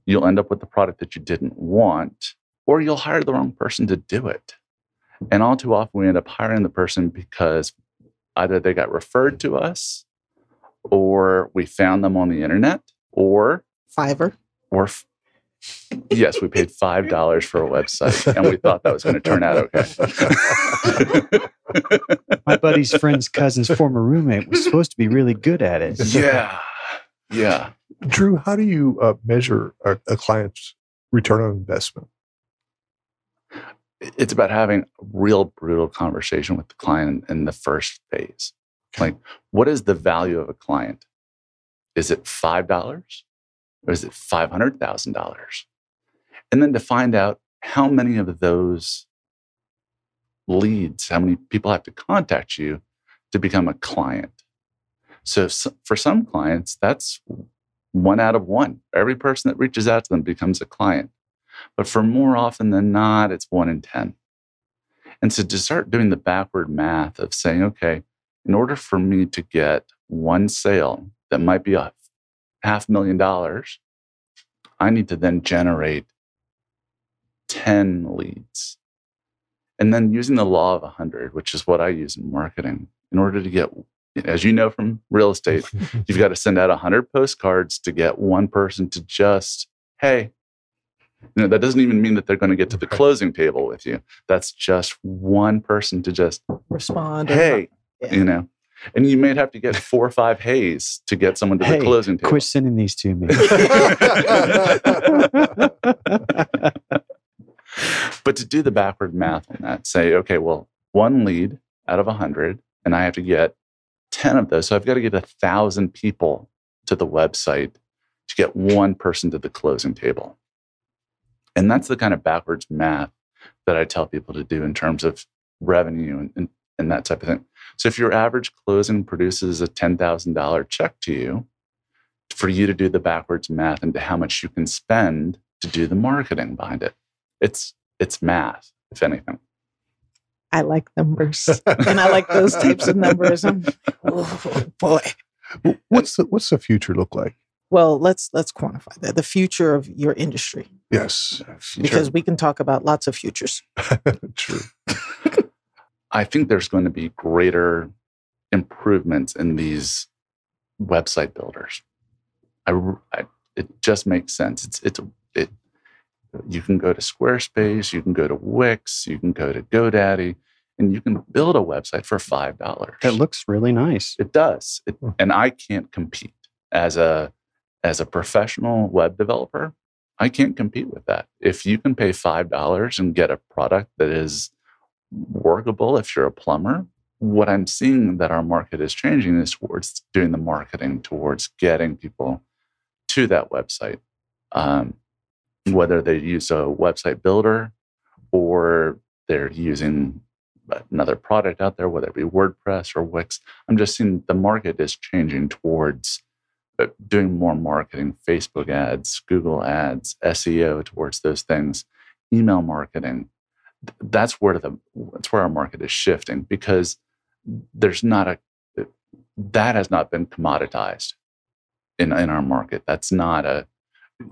you'll end up with the product that you didn't want, or you'll hire the wrong person to do it. And all too often, we end up hiring the person because either they got referred to us, or we found them on the internet, or Fiverr. or f- yes, we paid five dollars for a website, and we thought that was going to turn out okay. my buddy's friend's cousin's former roommate was supposed to be really good at it yeah, yeah. Drew, how do you uh, measure a, a client's return on investment? It's about having a real brutal conversation with the client in, in the first phase. Like, what is the value of a client? Is it five dollars, or is it five hundred thousand dollars? And then to find out how many of those leads, how many people have to contact you to become a client. So for some clients, that's one out of one. Every person that reaches out to them becomes a client. But for more often than not, it's one in 10. And so to start doing the backward math of saying, okay, in order for me to get one sale that might be a half million dollars, I need to then generate 10 leads. And then using the law of 100, which is what I use in marketing, in order to get, as you know from real estate, you've got to send out 100 postcards to get one person to just, hey, you know, that doesn't even mean that they're going to get to the closing table with you. That's just one person to just respond. hey. Yeah. you know. And you may have to get four or five hays to get someone to Hey, the closing table. Quit sending these to me. But to do the backward math on that, say, okay, well, one lead out of a 100, and I have to get 10 of those. So I've got to get a thousand people to the website to get one person to the closing table. And that's the kind of backwards math that I tell people to do in terms of revenue and, and, and that type of thing. So if your average closing produces a $10,000 check to you, for you to do the backwards math into how much you can spend to do the marketing behind it. It's it's math, if anything. I like numbers, and I like those types of numbers. I'm, oh boy. what's the what's the future look like? Well, let's let's quantify that. The future of your industry, Yes, because we can talk about lots of futures. true. I think there's going to be greater improvements in these website builders. I, I it just makes sense. It's it's it. You can go to Squarespace, you can go to Wix, you can go to GoDaddy, and you can build a website for five dollars. That looks really nice. It does, it, Hmm. and I can't compete as a as a professional web developer. I can't compete with that. If you can pay five dollars and get a product that is workable, if you're a plumber, what I'm seeing that our market is changing is towards doing the marketing, towards getting people to that website, um, whether they use a website builder or they're using another product out there, whether it be WordPress or Wix. I'm just seeing the market is changing towards uh, doing more marketing, Facebook ads, Google ads, SEO towards those things, email marketing. That's where the that's where our market is shifting because there's not a that has not been commoditized in in our market. That's not a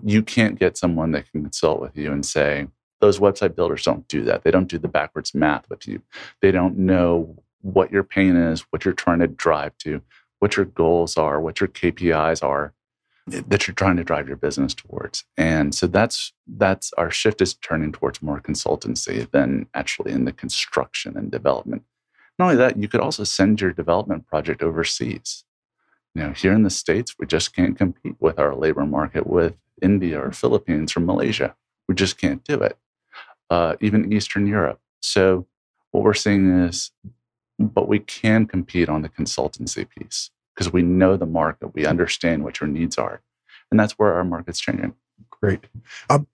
you can't get someone that can consult with you and say those website builders don't do that. They don't do the backwards math with you. They don't know what your pain is, what you're trying to drive to, what your goals are, what your KPIs are eh, that you're trying to drive your business towards. And so that's that's our shift is turning towards more consultancy than actually in the construction and development. Not only that, you could also send your development project overseas. You know, here in the States, we just can't compete with our labor market with India or Philippines or Malaysia. We just can't do it. Uh, even Eastern Europe. So what we're seeing is, but we can compete on the consultancy piece because we know the market, we understand what your needs are, and that's where our market's changing. Great. Um,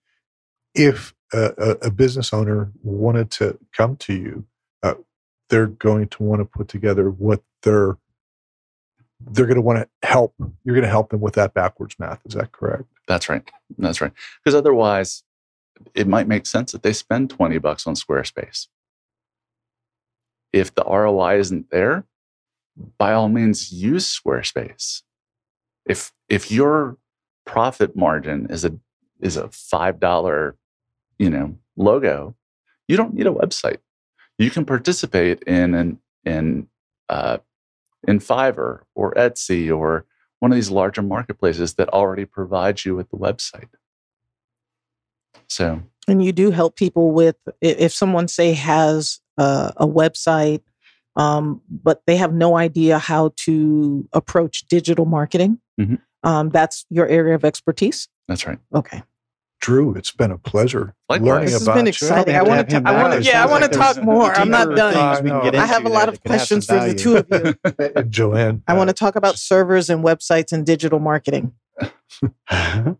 if a, a, business owner wanted to come to you, uh, they're going to want to put together what they're they're going to want to help. You're going to help them with that backwards math. Is that correct? That's right. That's right. Because otherwise, it might make sense that they spend 20 bucks on Squarespace. If the ROI isn't there, by all means use Squarespace. If if your profit margin is a is a five dollar, you know, logo, you don't need a website. You can participate in an in uh, in Fiverr or Etsy or one of these larger marketplaces that already provides you with the website. So And you do help people with if someone say has a, a website, um, but they have no idea how to approach digital marketing. Mhm. Um, that's your area of expertise. that's right. Okay, Drew, it's been a pleasure Likewise. learning this has about been exciting. have I want to. him I want to. Yeah, I want like to talk more. I'm not done. things we can get I have a lot of that could have questions for the two of you. Joanne. I want uh, to talk about servers and websites and digital marketing as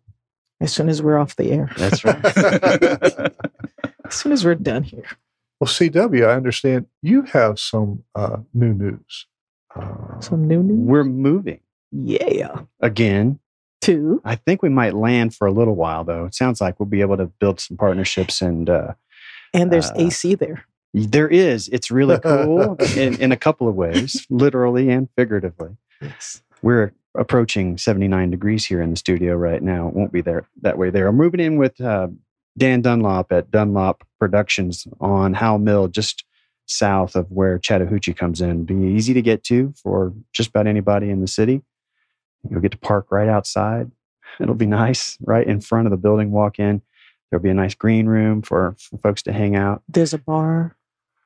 soon as we're off the air. That's right. As soon as we're done here. well, CW, I understand you have some uh, new news. Uh, Some new news. We're moving Yeah. again. Two. I think we might land for a little while, though. It sounds like we'll be able to build some partnerships, and uh, And there's Uh, AC there. there is. It's really cool in, in a couple of ways, literally and figuratively. Yes. We're approaching 79 degrees here in the studio right now. It won't be there that way there. I'm moving in with uh, Dan Dunlop at Dunlop Productions on Howell Mill, just south of where Chattahoochee comes in. Be easy to get to for just about anybody in the city. You'll get to park right outside. It'll be nice right in front of the building. Walk in. There'll be a nice green room for, for folks to hang out. There's a bar.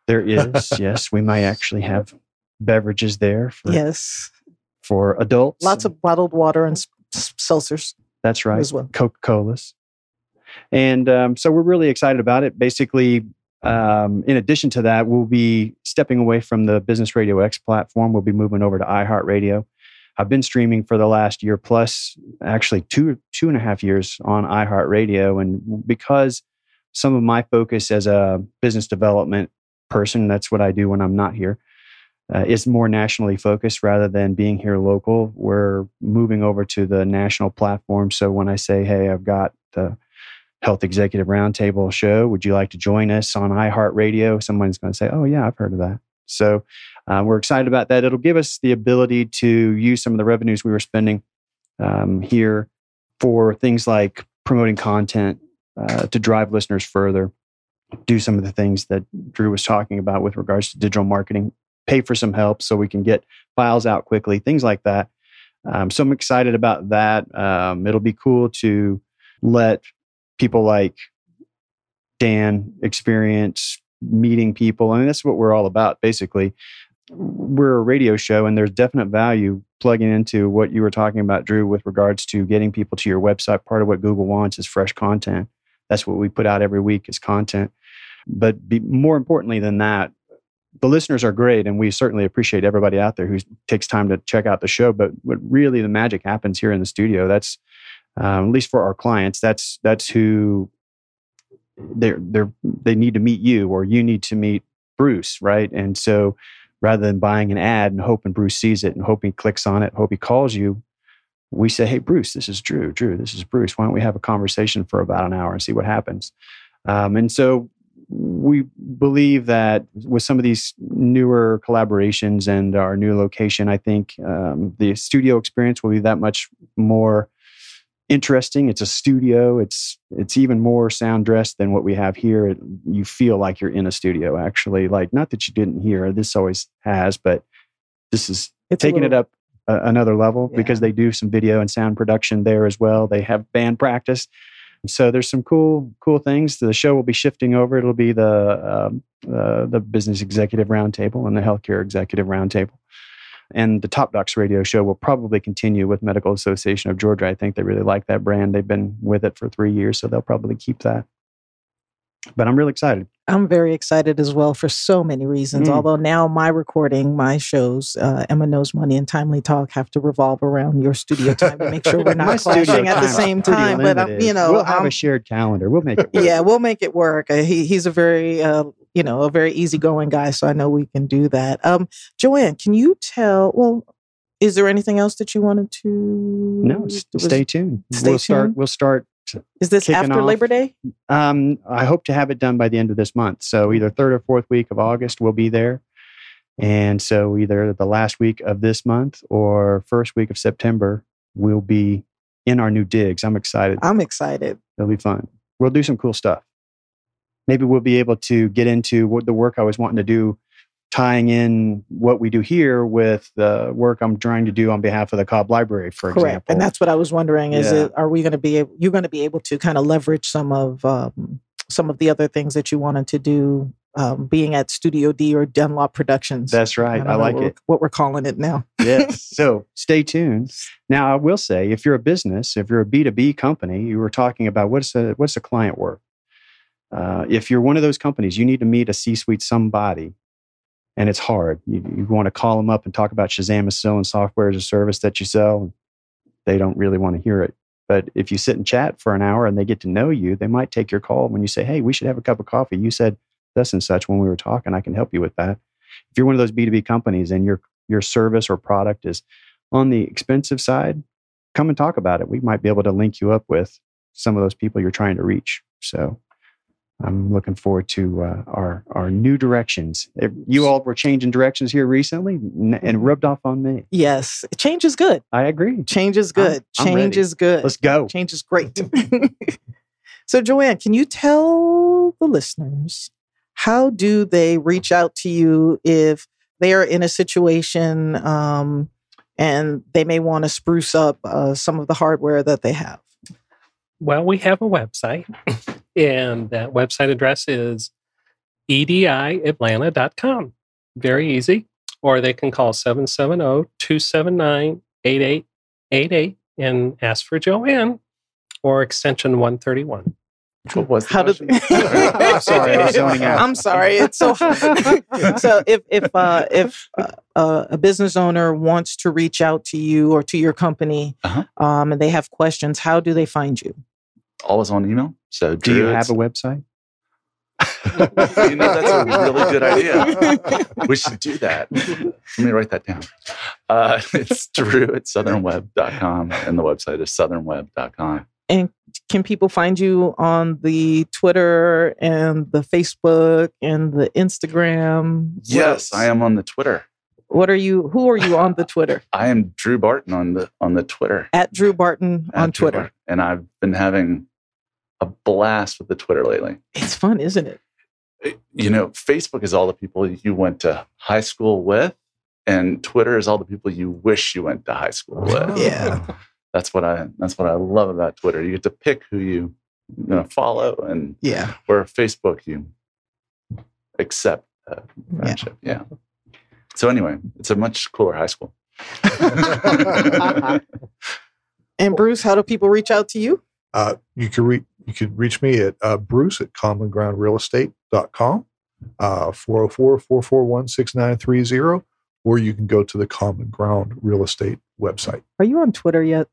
There is, yes. We might actually have beverages there. For, yes. For adults. Lots of bottled water and seltzers. That's right. As well. Coca Colas. And um, so we're really excited about it. Basically, um, in addition to that, we'll be stepping away from the Business Radio X platform. We'll be moving over to iHeartRadio. I've been streaming for the last year plus, actually two two and a half years on iHeartRadio, and because some of my focus as a business development person, that's what I do when I'm not here, uh, is more nationally focused rather than being here local. We're moving over to the national platform. So when I say, "Hey, I've got the Health Executive Roundtable show. Would you like to join us on iHeartRadio? Someone's going to say, Oh, yeah, I've heard of that. So uh, we're excited about that. It'll give us the ability to use some of the revenues we were spending um, here for things like promoting content uh, to drive listeners further, do some of the things that Drew was talking about with regards to digital marketing, pay for some help so we can get files out quickly, things like that. Um, so I'm excited about that. Um, it'll be cool to let people like Dan experience meeting people. I mean, that's what we're all about, basically. We're a radio show, and there's definite value plugging into what you were talking about, Drew, with regards to getting people to your website. Part of what Google wants is fresh content. That's what we put out every week is content. But be, more importantly than that, the listeners are great, and we certainly appreciate everybody out there who takes time to check out the show. But what really the magic happens here in the studio. That's um, at least for our clients, that's that's who they're they're they need to meet you or you need to meet Bruce, right? And so rather than buying an ad and hoping Bruce sees it and hoping he clicks on it, hope he calls you, we say, Hey Bruce, this is Drew. Drew, this is Bruce. Why don't we have a conversation for about an hour and see what happens? Um, and so we believe that with some of these newer collaborations and our new location, I think um, the studio experience will be that much more interesting. It's a studio. It's it's even more sound dressed than what we have here. It, you feel like you're in a studio, actually. Like not that you didn't hear. This always has, but this is it's taking little, it up another level yeah. because they do some video and sound production there as well. They have band practice. So there's some cool cool things. The show will be shifting over. It'll be the um, uh, the business executive roundtable and the healthcare executive roundtable. And the Top Docs radio show will probably continue with Medical Association of Georgia. I think they really like that brand. They've been with it for three years, so they'll probably keep that. But I'm really excited. I'm very excited as well for so many reasons. Mm. Although now my recording, my shows, uh, Emma Knows Money and Timely Talk have to revolve around your studio time to make sure we're not clashing at the same time. But um, you know, we'll have a shared calendar. We'll make it. Work. Yeah, we'll make it work. Uh, he, he's a very uh, you know, a very easygoing guy. So I know we can do that. Um, Joanne, can you tell? Well, is there anything else that you wanted to? No, stay tuned. Stay we'll tuned? start. We'll start. Is this after off. Labor Day? Um, I hope to have it done by the end of this month. So either third or fourth week of August, we'll be there. And so either the last week of this month or first week of September, we'll be in our new digs. I'm excited. I'm excited. It'll be fun. We'll do some cool stuff maybe we'll be able to get into what the work I was wanting to do, tying in what we do here with the work I'm trying to do on behalf of the Cobb Library, for Correct. example. And that's what I was wondering: is yeah. it are we going to be able, you're going to be able to kind of leverage some of um, some of the other things that you wanted to do? Um, being at Studio D or Dunlop Productions. That's right. I, I like what it. What we're calling it now. yes. So stay tuned. Now, I will say, if you're a business, if you're a B2B company, you were talking about what's a, what's a client work? Uh, if you're one of those companies, you need to meet a C suite somebody, and it's hard. You, you want to call them up and talk about Shazam is selling software as a service that you sell. They don't really want to hear it. But if you sit and chat for an hour and they get to know you, they might take your call when you say, Hey, we should have a cup of coffee. You said this and such when we were talking. I can help you with that. If you're one of those B2B companies and your, your service or product is on the expensive side, come and talk about it. We might be able to link you up with some of those people you're trying to reach. So I'm looking forward to uh, our our new directions. You all were changing directions here recently, and rubbed off on me. Yes, change is good. I agree. Change is good. I'm, I'm change ready. is good. Let's go. Change is great. so, Joanne, can you tell the listeners how do they reach out to you if they are in a situation um, and they may want to spruce up uh, some of the hardware that they have? Well, we have a website, and that website address is ediatlanta.com. Very easy. Or they can call 770 279 8888 and ask for Joanne or extension 131. What was How did? I'm sorry, I'm zoning out. I'm sorry. It's so. so if if uh, if uh, a business owner wants to reach out to you or to your company, uh-huh. um, and they have questions, how do they find you? Always on email. So do you have a website? you know, that's a really good idea. We should do that. Let me write that down. Uh, it's drew at southernweb.com and the website is southernweb.com. And can people find you on the Twitter and the Facebook and the Instagram? Yes, I am on the Twitter. What are you? Who are you on the Twitter? I am Drew Barton on the on the Twitter. At Drew Barton At on Drew Twitter. Barton. And I've been having a blast with the Twitter lately. It's fun, isn't it? You know, Facebook is all the people you went to high school with, and Twitter is all the people you wish you went to high school with. Yeah. That's what I that's what I love about Twitter. You get to pick who you you know follow and yeah. Where Facebook you accept uh, friendship. Yeah. yeah. So anyway, it's a much cooler high school. and Bruce, how do people reach out to you? Uh, you can reach you can reach me at uh, bruce at commongroundrealestate.com, uh, 404-441-6930, or you can go to the Common Ground Real Estate website. Are you on Twitter yet?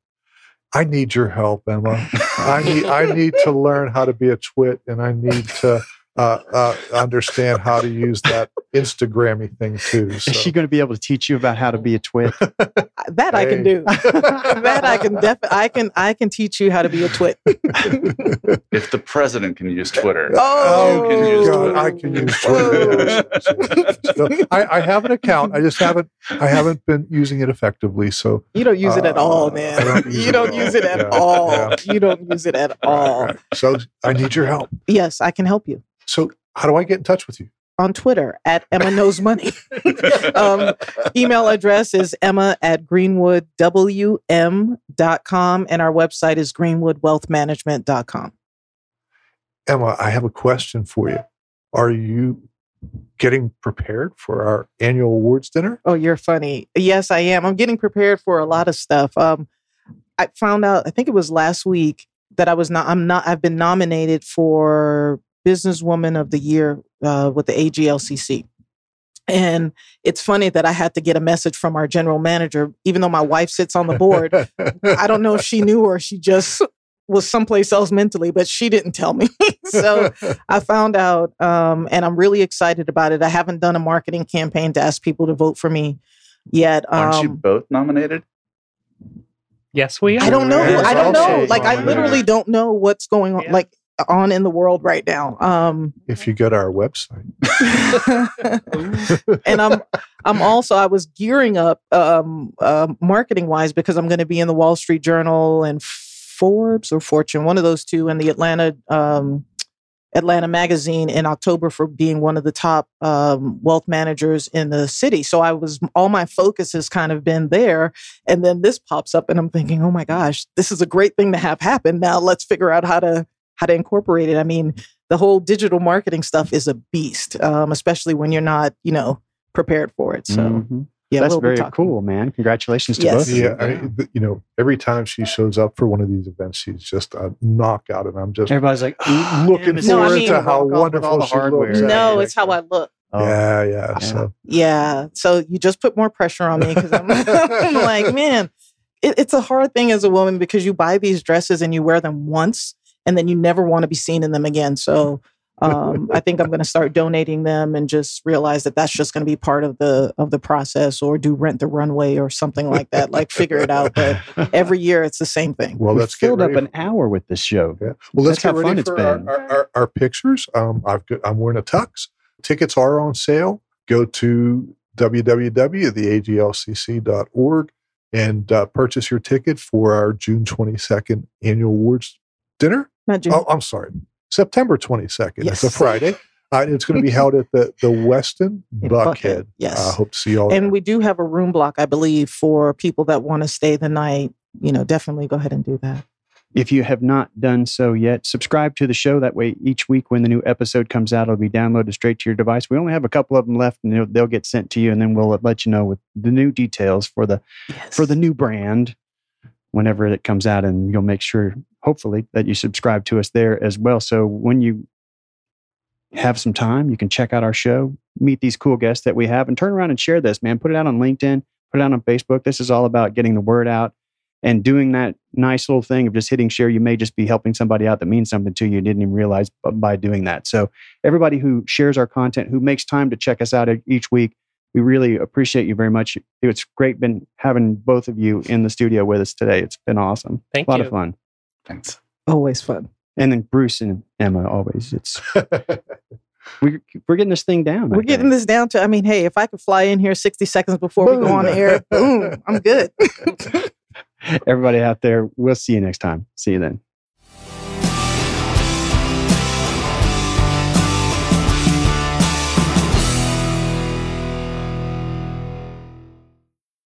I need your help, Emma. I need I need to learn how to be a twit, and I need to uh, uh, understand how to use that Instagrammy thing too. So. Is she going to be able to teach you about how to be a twit? that hey. I can do. that I can definitely. I can. I can teach you how to be a twit. if the president can use Twitter, oh, can use God, Twitter. I can use Twitter. so I, I, have an account. I just haven't. I haven't been using it effectively. So you don't use it at all, uh, man. Don't you don't use it at all. Yeah. You don't use it at all. Right, right. So I need your help. Yes, I can help you. So how do I get in touch with you? on Twitter at Emma Knows Money. um, email address is emma at greenwoodwm.com and our website is greenwoodwealthmanagement.com. Emma, I have a question for you. Are you getting prepared for our annual awards dinner? Oh, you're funny. Yes, I am. I'm getting prepared for a lot of stuff. Um, I found out, I think it was last week, that I was not, I'm not, I've been nominated for Businesswoman of the Year uh, with the AGLCC. And it's funny that I had to get a message from our general manager, even though my wife sits on the board. I don't know if she knew or she just was someplace else mentally, but she didn't tell me. so I found out, um, and I'm really excited about it. I haven't done a marketing campaign to ask people to vote for me yet. Um, Aren't you um, both nominated? Yes, we are. I don't know. I don't know. Like, I literally don't know what's going on. Yeah. Like, on in the world right now. Um, if you go to our website, and I'm I'm also I was gearing up um, uh, marketing wise because I'm going to be in the Wall Street Journal and Forbes or Fortune, one of those two, and the Atlanta um, Atlanta Magazine in October for being one of the top um, wealth managers in the city. So I was all my focus has kind of been there, and then this pops up, and I'm thinking, oh my gosh, this is a great thing to have happen. Now let's figure out how to how to incorporate it. I mean, the whole digital marketing stuff is a beast, um, especially when you're not, you know, prepared for it. So. Mm-hmm. Yeah, that's we'll very cool, man. Congratulations to yes. both. Yeah, I, you know, every time she shows up for one of these events, she's just a knockout, and I'm just everybody's like looking forward no, I mean, to how wonderful she looks. No, it's how I look. Oh, yeah, yeah, yeah. So yeah, so you just put more pressure on me because I'm, I'm, like, man, it, it's a hard thing as a woman because you buy these dresses and you wear them once, and then you never want to be seen in them again. So um, I think I'm going to start donating them and just realize that that's just going to be part of the of the process, or do rent the runway or something like that. Like figure it out. But every year it's the same thing. Well, let's filled up an hour with this show. Yeah. Well, let's that's get ready for our, our, our, our, pictures. Um, I've got, I'm wearing a tux. Tickets are on sale. Go to www.theaglcc.org and uh, purchase your ticket for our June 22nd annual awards dinner. Not June. Oh, I'm sorry. September 22nd. Yes. It's a Friday. Uh, it's going to be held at the the Westin Buckhead. Buckhead. Yes. I uh, hope to see you all. And there. we do have a room block, I believe, for people that want to stay the night. You know, definitely go ahead and do that. If you have not done so yet, subscribe to the show. That way, each week when the new episode comes out, it'll be downloaded straight to your device. We only have a couple of them left, and they'll, they'll get sent to you, and then we'll let you know with the new details for the yes. for the new brand whenever it comes out, and you'll make sure, hopefully, that you subscribe to us there as well. So when you have some time, you can check out our show, meet these cool guests that we have, and turn around and share this, man. Put it out on LinkedIn, put it out on Facebook. This is all about getting the word out and doing that nice little thing of just hitting share. You may just be helping somebody out that means something to you. You didn't even realize by doing that. So, everybody who shares our content, who makes time to check us out each week, we really appreciate you very much. It's great been having both of you in the studio with us today. It's been awesome. Thank a lot you. of fun. Thanks. Always fun. And then Bruce and Emma always. It's we, we're getting this thing down. We're getting this down to. I mean, hey, if I could fly in here sixty seconds before boom. we go on the air, boom, I'm good. Everybody out there, we'll see you next time. See you then.